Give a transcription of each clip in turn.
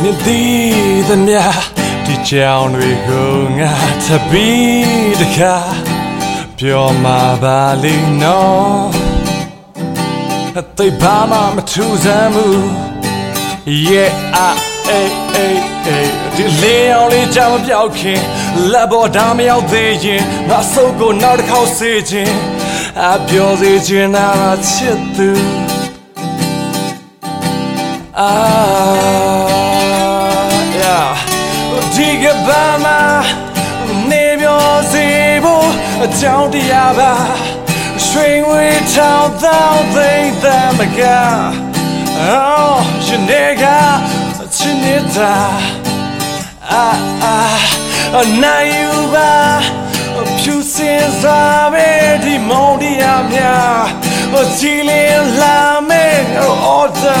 မြည်သည်သမျှဒီကြောင်တွေကိုငါထပ်ပြီးတခါပြောမှာပါလိမ့်နော်အသိပါမမထူးဆန်းမှုရဲ့အာအေးအေးအေးဒီလေအောင်လေးကြောင်မပြောက်ခင်လက်ပေါ်ဒါမရောက်သေးရင်ငါစုပ်ကိုနောက်တစ်ခေါက်စေခြင်းအပြောစေခြင်းနာချစ်သူ အာ yeah ဒီကဘာမနေပြောစီဖို့အကြောင်းတရားပါရွှေငွေထောင်သောသိမ့်သမက Oh, you nigga, you nigga. Ah, ah, now you are. ဖြူစင်စားပဲဒီမုံတရားများကြည်လင်လာမဲ့ order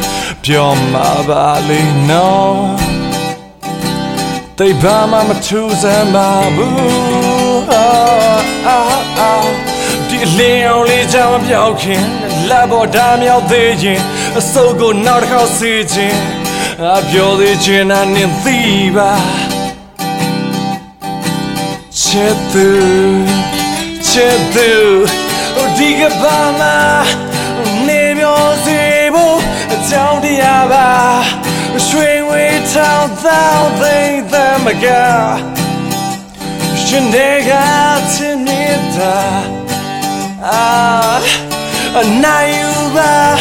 ပြောမှာပါလိမ့်နော်တိတ်ဘာမှမထူးစမ်းပါဘူးအာအာအာဒီလင်းအောင်လေးကြောင်ပြောက်ခင်လက်ပေါ်ဓာမြောက်သေးခြင်းအစုပ်ကိုနောက်တစ်ခေါက်စီခြင်းအပြောသေးခြင်းနဲ့နင်သိပါချစ်သူချစ်သူဒီကဘာမ art thou, they, them again. Je negatinida. Ah, anayula.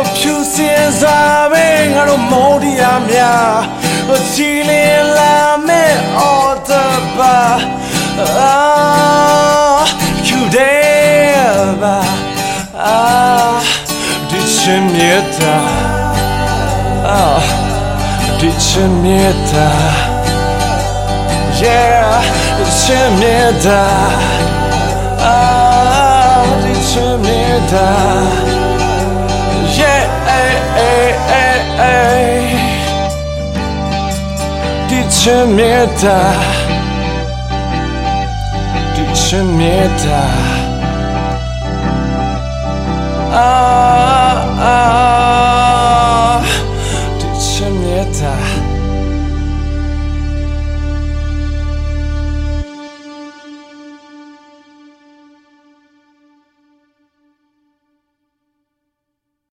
Obtusizaming, anomodiamia. Tililame, odaba. Ah, kudeba. Ah, dichimida. Ah biće mjeta Yeah, biće mjeta Ah, biće mjeta Yeah, eh, eh, eh, eh mjeta Biće mjeta Ah, 他。